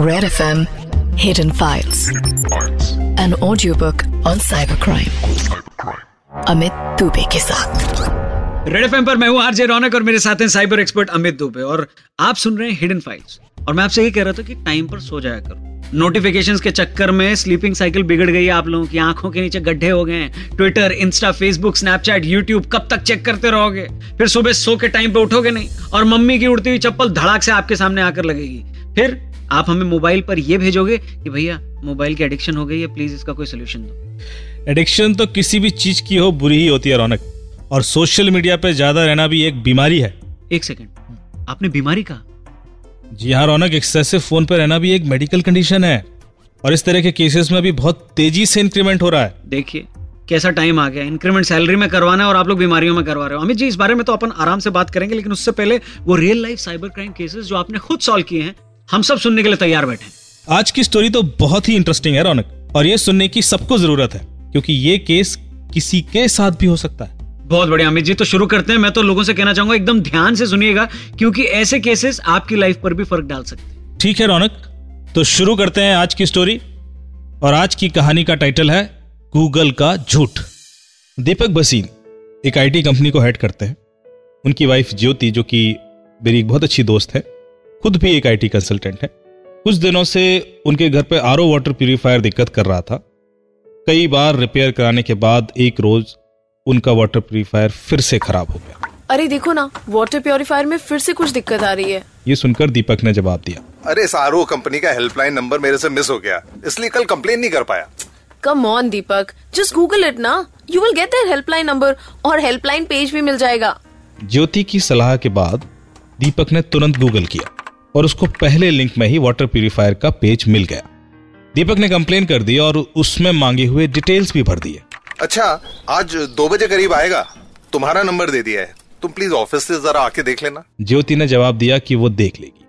Red FM Hidden Files. An audiobook on cybercrime. Amit Dubey के साथ red F पर मैं हूँ आरजे रौनक और मेरे साथ हैं साइबर एक्सपर्ट अमित दुबे और आप सुन रहे हैं हिडन फाइल्स और मैं आपसे ये कह रहा था कि टाइम पर सो जाया करो। नोटिफिकेशंस के चक्कर में स्लीपिंग साइकिल बिगड़ गई आप लोगों की। आँखों के नीचे गड्ढे हो गए हैं। Twitter Insta Facebook Snapchat YouTube कब तक चेक करते रहोगे? फिर सुबह सो के टाइम पे उठोगे नहीं। और मम्मी की उड़ती हुई चप्पल धड़ाक से आपके सामने आकर लगेगी। फिर आप हमें मोबाइल पर यह भेजोगे कि भैया मोबाइल की एडिक्शन हो गई है प्लीज़ इसका कोई सोल्यूशन दो। एडिक्शन तो किसी भी चीज़ की हो बुरी ही होती है रौनक। और सोशल मीडिया पे ज़्यादा रहना भी एक बीमारी है। एक सेकेंड आपने बीमारी कहा? जी हाँ रौनक एक्सेसिव फ़ोन पे रहना भी एक मेडिकल कंडीशन है। और इस तरह के केसेस में भी बहुत तेज़ी से इंक्रीमेंट हो रहा है। देखिए कैसा टाइम आ गया। इंक्रीमेंट सैलरी में करवाना है और आप लोग बीमारियों में करवा रहे हो। अमित जी इस बारे में तो अपन आराम से बात करेंगे लेकिन उससे पहले वो real life cyber crime cases जो आपने खुद सॉल्व किए हैं हम सब सुनने के लिए तैयार बैठे आज की स्टोरी तो बहुत ही इंटरेस्टिंग है रौनक। और ये सुनने की सबको ज़रूरत है क्योंकि ये केस किसी के साथ भी हो सकता है। बहुत बढ़िया अमित जी। तो शुरू करते हैं। मैं तो लोगों से कहना चाहूँगा एकदम ध्यान से सुनिएगा क्योंकि ऐसे केसेस आपकी लाइफ पर भी फ़र्क डाल सकते हैं। ठीक है रौनक। तो शुरू करते हैं आज की स्टोरी और आज की कहानी का टाइटल है गूगल का झूठ। दीपक बसीन एक आईटी कंपनी को हेड करते हैं। उनकी वाइफ ज्योति जो कि मेरी एक बहुत अच्छी दोस्त है खुद भी एक आईटी कंसल्टेंट है। कुछ दिनों से उनके घर पे आरओ वाटर प्यूरिफायर दिक्कत कर रहा था। कई बार रिपेयर कराने के बाद एक रोज उनका वाटर प्यूरिफायर फिर से खराब हो गया। अरे देखो ना वाटर प्योरीफायर में फिर से कुछ दिक्कत आ रही है। ये सुनकर दीपक ने जवाब दिया। अरे इस आर कंपनी का हेल्पलाइन नंबर मेरे से मिस हो गया। इसलिए कल कंप्लेन नहीं कर पाया। Come on Deepak. Just Google it ना। You will get their helpline number और हेल्पलाइन पेज भी मिल जाएगा। ज्योति की सलाह के बाद दीपक ने तुरंत गूगल किया। और उसको पहले लिंक में ही वाटर प्यूरिफायर का पेज मिल गया। दीपक ने कंप्लेन कर दी और उसमें मांगे हुए डिटेल्स भी भर दिए। अच्छा आज दो बजे करीब आएगा। तुम्हारा नंबर दे दिया है। तुम प्लीज़ ऑफ़िस से जरा आके देख लेना। ज्योति ने जवाब दिया कि वो देख लेगी।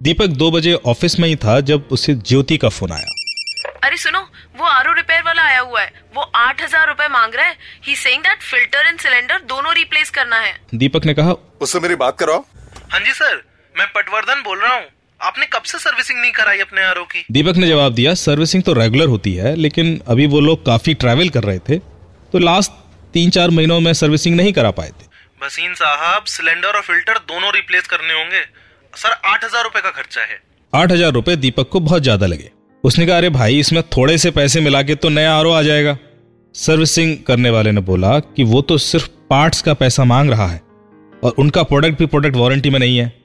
दीपक दो बजे ऑफ़िस में ही था जब उसे ज्योति का फ़ोन आया। अरे सुनो वो आरओ रिपेयर वाला आया हुआ है। वो आठ हज़ार रूपए मांग रहा है। He saying that filter and cylinder दोनों रिप्लेस करना है। दीपक ने कहा उससे मेरी बात कराओ हाँ जी सर मैं पटवर्धन बोल रहा हूँ। आपने कब से सर्विसिंग नहीं कराई अपने आर की? दीपक ने जवाब दिया सर्विसिंग तो रेगुलर होती है लेकिन अभी वो लोग काफ़ी ट्रैवल कर रहे थे तो लास्ट तीन चार महीनों में सर्विसिंग नहीं करा पाए थे। भसीन साहब सिलेंडर और फ़िल्टर दोनों रिप्लेस करने होंगे। सर आठ हज़ार रूपए का खर्चा है। आठ हज़ार रूपए दीपक को बहुत ज़्यादा लगे। उसने कहा अरे भाई इसमें थोड़े से पैसे मिला के तो नया आर आ जाएगा। सर्विसिंग करने वाले ने बोला कि वो तो सिर्फ़ पार्ट्स का पैसा मांग रहा है और उनका प्रोडक्ट भी प्रोडक्ट वारंटी में नहीं है।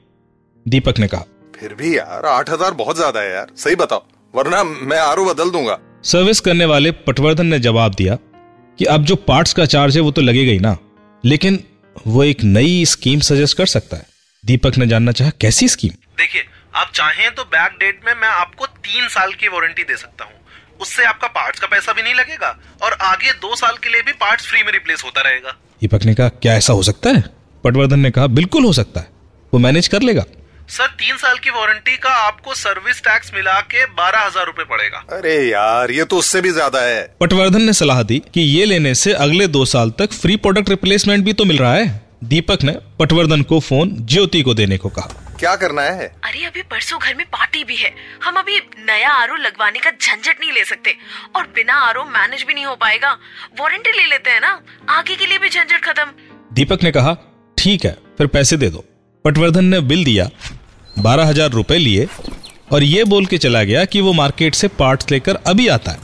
दीपक ने कहा। फिर भी यार आठ हज़ार बहुत ज़्यादा है यार। सही बताओ वरना मैं आर बदल दूँगा। सर्विस करने वाले पटवर्धन ने जवाब दिया कि अब जो पार्ट्स का चार्ज है वो तो लगेगा ही ना। लेकिन वो एक नई स्कीम सजेस्ट कर सकता है। दीपक ने जानना चाहा कैसी स्कीम देखिए आप चाहें तो बैक डेट में मैं आपको तीन साल की वारंटी दे सकता हूँ। उससे आपका पार्ट्स का पैसा भी नहीं लगेगा और आगे दो साल के लिए भी पार्ट्स फ्री में रिप्लेस होता रहेगा। दीपक ने कहा क्या ऐसा हो सकता है? पटवर्धन ने कहा बिल्कुल हो सकता है। वो मैनेज कर लेगा। सर तीन साल की वारंटी का आपको सर्विस टैक्स मिला के बारह हज़ार रूपए पड़ेगा। अरे यार ये तो उससे भी ज़्यादा है। पटवर्धन ने सलाह दी कि ये लेने से अगले दो साल तक फ्री प्रोडक्ट रिप्लेसमेंट भी तो मिल रहा है। दीपक ने पटवर्धन को फ़ोन ज्योति को देने को कहा। क्या करना है? अरे अभी परसों घर में पार्टी भी है। हम अभी नया आरओ लगवाने का झंझट नहीं ले सकते और बिना आरओ मैनेज भी नहीं हो पाएगा। वारंटी ले लेते हैं ना? आगे के लिए भी झंझट खत्म। दीपक ने कहा ठीक है फिर पैसे दे दो। पटवर्धन ने बिल दिया बारह हज़ार रुपए लिए और ये बोल के चला गया कि वो मार्केट से पार्ट्स लेकर अभी आता है।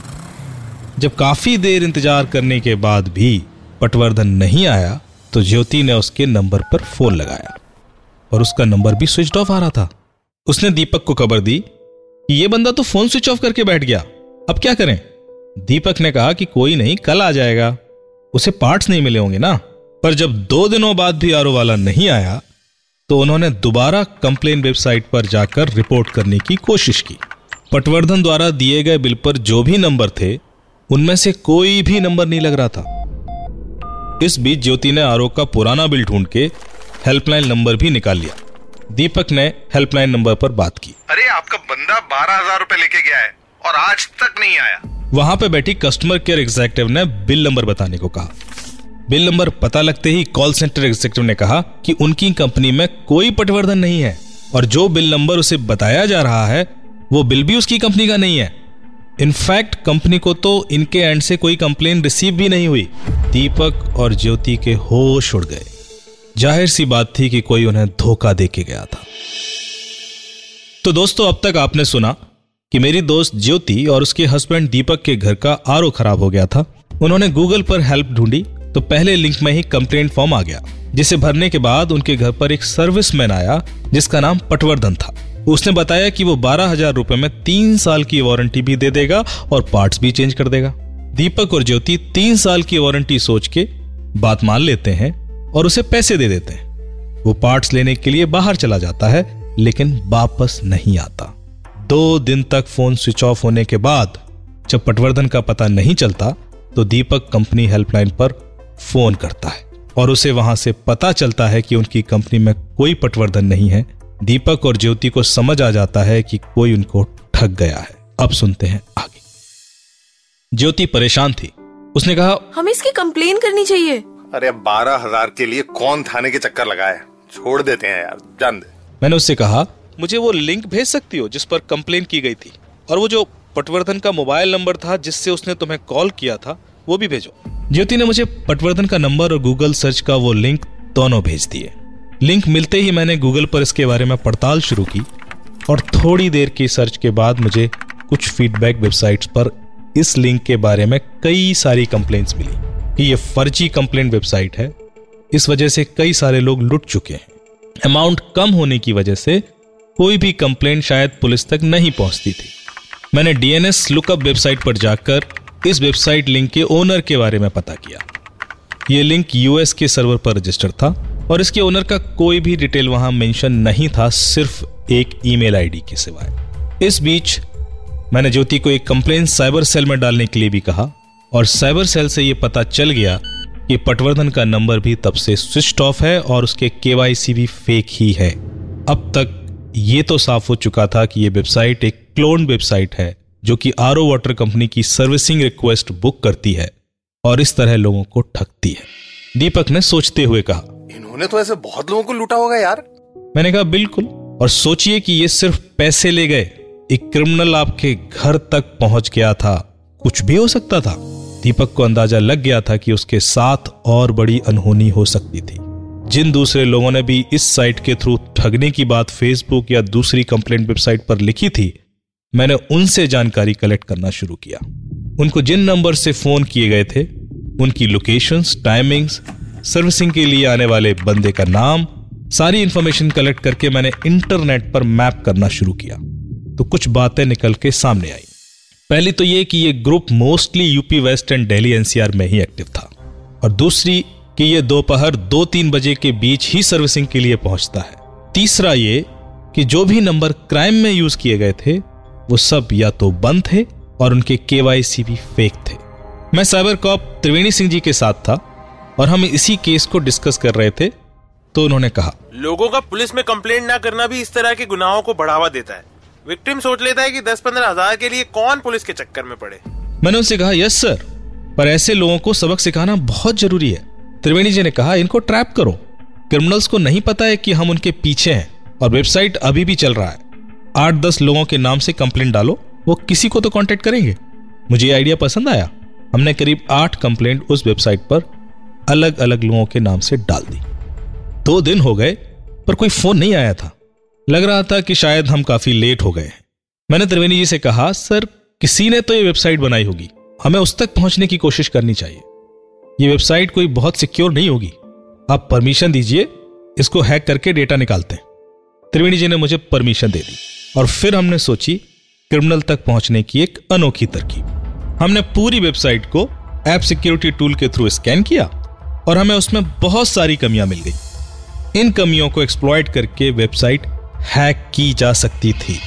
जब काफ़ी देर इंतज़ार करने के बाद भी पटवर्धन नहीं आया तो ज्योति ने उसके नंबर पर फ़ोन लगाया और उसका नंबर भी स्विच ऑफ़ आ रहा था। उसने दीपक को खबर दी कि ये बंदा तो फ़ोन स्विच ऑफ़ करके बैठ गया। अब क्या करें? दीपक ने कहा कि कोई नहीं, कल आ जाएगा। उसे पार्ट्स नहीं मिले होंगे ना? पर जब दो दिनों बाद भी आरो वाला नहीं आया तो उन्होंने दोबारा कंप्लेन वेबसाइट पर जाकर रिपोर्ट करने की कोशिश की। पटवर्धन द्वारा दिए गए बिल पर जो भी नंबर थे उनमें से कोई भी नंबर नहीं लग रहा था। इस बीच ज्योति ने आरोप का पुराना बिल ढूंढ के हेल्पलाइन नंबर भी निकाल लिया। दीपक ने हेल्पलाइन नंबर पर बात की। अरे आपका बंदा बारह हज़ार रूपए लेके गया है और आज तक नहीं आया। वहाँ पे बैठी कस्टमर केयर एग्जेक्टिव ने बिल नंबर बताने को कहा। बिल नंबर पता लगते ही कॉल सेंटर एग्जीक्यूटिव ने कहा कि उनकी कंपनी में कोई पटवर्धन नहीं है और जो बिल नंबर उसे बताया जा रहा है, वो बिल भी उसकी कंपनी का नहीं है। इनफैक्ट, कंपनी को तो इनके एंड से कोई कंप्लेन रिसीव भी नहीं हुई। दीपक और ज्योति के होश उड़ गए। ज़ाहिर सी बात थी कि कोई उन्हें धोखा दे के गया था। तो दोस्तों, अब तक आपने सुना कि मेरी दोस्त ज्योति और उसके हस्बैंड दीपक के घर का आरओ खराब हो गया था। उन्होंने गूगल पर हेल्प ढूंढी तो पहले लिंक में ही कंप्लेंट फॉर्म आ गया, जिसे भरने के बाद उनके घर पर एक सर्विसमैन आया, जिसका नाम पटवर्धन था। उसने बताया कि वो बारह हज़ार रुपए में तीन साल की वारंटी भी दे देगा और पार्ट्स भी चेंज कर देगा। दीपक और ज्योति तीन साल की वारंटी सोच के बात मान लेते हैं और उसे पैसे दे देते हैं। वो पार्ट्स लेने के लिए बाहर चला जाता है, लेकिन वापस नहीं आता। दो दिन तक फ़ोन स्विच ऑफ़ होने के बाद जब पटवर्धन का पता नहीं चलता तो दीपक कंपनी हेल्पलाइन पर फ़ोन करता है और उसे वहाँ से पता चलता है कि उनकी कंपनी में कोई पटवर्धन नहीं है। दीपक और ज्योति को समझ आ जाता है कि कोई उनको ठग गया है। अब सुनते हैं आगे। ज्योति परेशान थी। उसने कहा हमें इसकी कंप्लेन करनी चाहिए। अरे बारह हज़ार के लिए कौन थाने के चक्कर लगाए? छोड़ देते हैं यार जान दे। मैंने उससे कहा मुझे वो लिंक भेज सकती हो जिस पर कंप्लेन की गई थी? और वो जो पटवर्धन का मोबाइल नंबर था जिससे उसने तुम्हें कॉल किया था वो भी भेजो। ज्योति ने मुझे पटवर्धन का नंबर और गूगल सर्च का वो लिंक दोनों भेज दिए। लिंक मिलते ही मैंने गूगल पर इसके बारे में पड़ताल शुरू की और थोड़ी देर की सर्च के बाद मुझे कुछ फीडबैक वेबसाइट्स पर इस लिंक के बारे में कई सारी कंप्लेंट्स मिली कि ये फर्जी कंप्लेंट वेबसाइट है। इस वजह से कई सारे लोग लुट चुके हैं। अमाउंट कम होने की वजह से कोई भी कंप्लेंट शायद पुलिस तक नहीं पहुँचती थी। मैंने डीएनएस लुकअप वेबसाइट पर जाकर इस वेबसाइट लिंक के ओनर के बारे में पता किया। यह लिंक यूएस के सर्वर पर रजिस्टर्ड था और इसके ओनर का कोई भी डिटेल वहाँ मेंशन नहीं था, सिर्फ़ एक ईमेल आईडी के सिवाय। इस बीच मैंने ज्योति को एक कंप्लेन साइबर सेल में डालने के लिए भी कहा और साइबर सेल से यह पता चल गया कि पटवर्धन का नंबर भी तब से स्विच ऑफ़ है और उसके केवाईसी भी फेक ही है। अब तक ये तो साफ़ हो चुका था कि ये वेबसाइट एक क्लोन वेबसाइट है। जो कि आर वाटर कंपनी की सर्विसिंग रिक्वेस्ट बुक करती है और इस तरह लोगों को ठगती है। दीपक ने सोचते हुए कहा इन्होंने तो ऐसे बहुत लोगों को लूटा होगा यार। मैंने कहा बिल्कुल। और सोचिए कि ये सिर्फ़ पैसे ले गए। एक क्रिमिनल आपके घर तक पहुँच गया था। कुछ भी हो सकता था। दीपक को अंदाज़ा लग गया था कि उसके साथ और बड़ी अनहोनी हो सकती थी। जिन दूसरे लोगों ने भी इस साइट के थ्रू ठगने की बात फेसबुक या दूसरी कंप्लेंट वेबसाइट पर लिखी थी मैंने उनसे जानकारी कलेक्ट करना शुरू किया। उनको जिन नंबर से फ़ोन किए गए थे, उनकी लोकेशंस टाइमिंग्स सर्विसिंग के लिए आने वाले बंदे का नाम, सारी इंफॉर्मेशन कलेक्ट करके मैंने इंटरनेट पर मैप करना शुरू किया। तो कुछ बातें निकल के सामने आई। पहली तो ये कि ये group mostly UP west and Delhi NCR में ही एक्टिव था। और दूसरी कि यह दोपहर दो तीन बजे के बीच ही सर्विसिंग के लिए पहुँचता है। तीसरा ये कि जो भी नंबर क्राइम में यूज़ किए गए थे वो सब या तो बंद थे और उनके केवाईसी भी फेक थे। मैं साइबर कॉप त्रिवेणी सिंह जी के साथ था और हम इसी केस को डिस्कस कर रहे थे तो उन्होंने कहा। लोगों का पुलिस में कंप्लेंट ना करना भी इस तरह के गुनाहों को बढ़ावा देता है। विक्टिम सोच लेता है कि दस पंद्रह हज़ार के लिए कौन पुलिस के चक्कर में पड़े। मैंने उनसे कहा यस सर पर ऐसे लोगों को सबक सिखाना बहुत ज़रूरी है। त्रिवेणी जी ने कहा इनको ट्रैप करो। क्रिमिनल्स को नहीं पता है कि हम उनके पीछे हैं और वेबसाइट अभी भी चल रहा है। आठ दस लोगों के नाम से कंप्लेंट डालो, वो किसी को तो कांटेक्ट करेंगे। मुझे ये आइडिया पसंद आया। हमने करीब आठ कंप्लेंट उस वेबसाइट पर अलग अलग लोगों के नाम से डाल दी। दो दिन हो गए, पर कोई फ़ोन नहीं आया था। लग रहा था कि शायद हम काफ़ी लेट हो गए मैंने त्रिवेणी जी से कहा, सर, किसी ने तो ये वेबसाइट बनाई होगी। हमें उस तक पहुँचने की कोशिश करनी चाहिए। ये वेबसाइट कोई बहुत सिक्योर नहीं होगी। आप परमिशन दीजिए, इसको हैक करके डेटा निकालते हैं। त्रिवेणी जी ने मुझे परमिशन दे दी। और फिर हमने सोची क्रिमिनल तक पहुँचने की एक अनोखी तरकीब। हमने पूरी वेबसाइट को ऐप सिक्योरिटी टूल के थ्रू स्कैन किया और हमें उसमें बहुत सारी कमियाँ मिल गई। इन कमियों को एक्सप्लॉयट करके वेबसाइट हैक की जा सकती थी।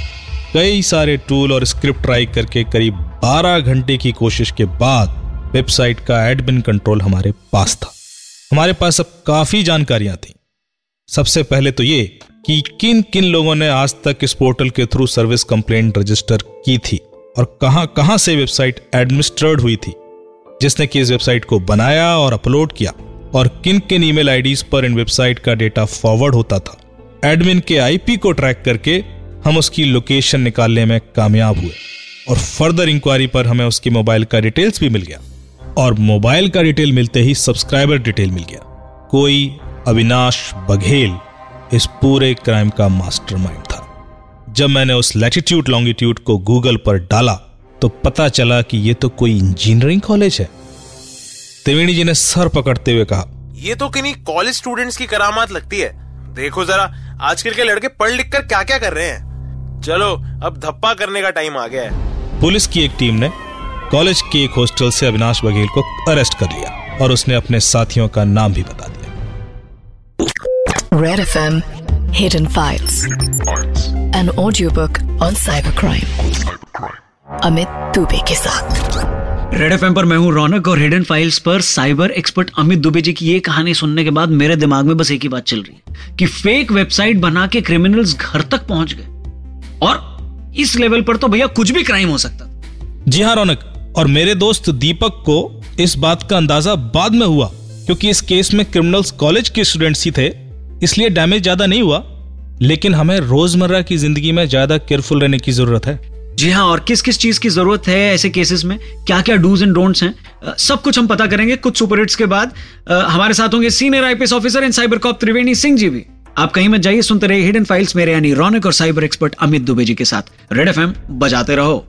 कई सारे टूल और स्क्रिप्ट ट्राई करके करीब 12 घंटे की कोशिश के बाद वेबसाइट का एडमिन कंट्रोल हमारे पास था। हमारे पास अब काफ़ी जानकारियाँ थी। सबसे पहले तो ये कि किन किन लोगों ने आज तक इस पोर्टल के थ्रू सर्विस कंप्लेंट रजिस्टर की थी और कहाँ कहाँ से वेबसाइट एडमिनिस्ट्रेड हुई थी, जिसने कि इस वेबसाइट को बनाया और अपलोड किया और किन किन ईमेल आईडीज पर इन वेबसाइट का डेटा फॉरवर्ड होता था। एडमिन के आईपी को ट्रैक करके हम उसकी लोकेशन निकालने में कामयाब हुए और फर्दर इंक्वायरी पर हमें उसकी मोबाइल का डिटेल्स भी मिल गया और मोबाइल का डिटेल मिलते ही सब्सक्राइबर डिटेल मिल गया। कोई अविनाश बघेल इस पूरे क्राइम का मास्टरमाइंड था। जब मैंने उस लैटिट्यूड लॉन्गिट्यूड को गूगल पर डाला तो पता चला कि यह तो कोई इंजीनियरिंग कॉलेज है। त्रिवेणी जी ने सर पकड़ते हुए कहा ये तो किन्हीं कॉलेज स्टूडेंट्स की करामात लगती है। देखो जरा आजकल के लड़के पढ़ लिख कर क्या क्या कर रहे हैं। चलो अब धप्पा करने का टाइम आ गया है। पुलिस की एक टीम ने कॉलेज के एक हॉस्टल से अविनाश बघेल को अरेस्ट कर लिया और उसने अपने साथियों का नाम भी बता दिया। Red FM Hidden Files. An audiobook on cybercrime. Amit Dubey के साथ रेड एफ़ पर मैं हूँ रौनक और हिडन फाइल्स पर साइबर एक्सपर्ट अमित दुबे जी की ये कहानी सुनने के बाद मेरे दिमाग में बस एक ही बात चल रही है कि फेक वेबसाइट बना के क्रिमिनल्स घर तक पहुँच गए। और इस लेवल पर तो भैया कुछ भी क्राइम हो सकता जी हाँ रौनक। और मेरे दोस्त दीपक को इस बात का अंदाज़ा बाद में हुआ क्योंकि इस केस में क्रिमिनल्स कॉलेज के स्टूडेंट्स ही थे। इसलिए डैमेज ज़्यादा नहीं हुआ, लेकिन हमें रोज़मर्रा की ज़िंदगी में ज़्यादा केयरफुल रहने की ज़रूरत है। जी हाँ और किस किस चीज़ की ज़रूरत है ऐसे केसेस में? क्या क्या डूज एंड डोंट्स हैं सब कुछ हम पता करेंगे कुछ सुपर हिट्स के बाद। हमारे साथ होंगे senior IPS officer in cyber cop Triveni Singh ji भी। आप कहीं मत जाइए, सुनते रहिए हिडन फाइल्स मेरे यानी रौनक और साइबर एक्सपर्ट अमित दुबे जी के साथ। रेड एफएम बजाते रहो।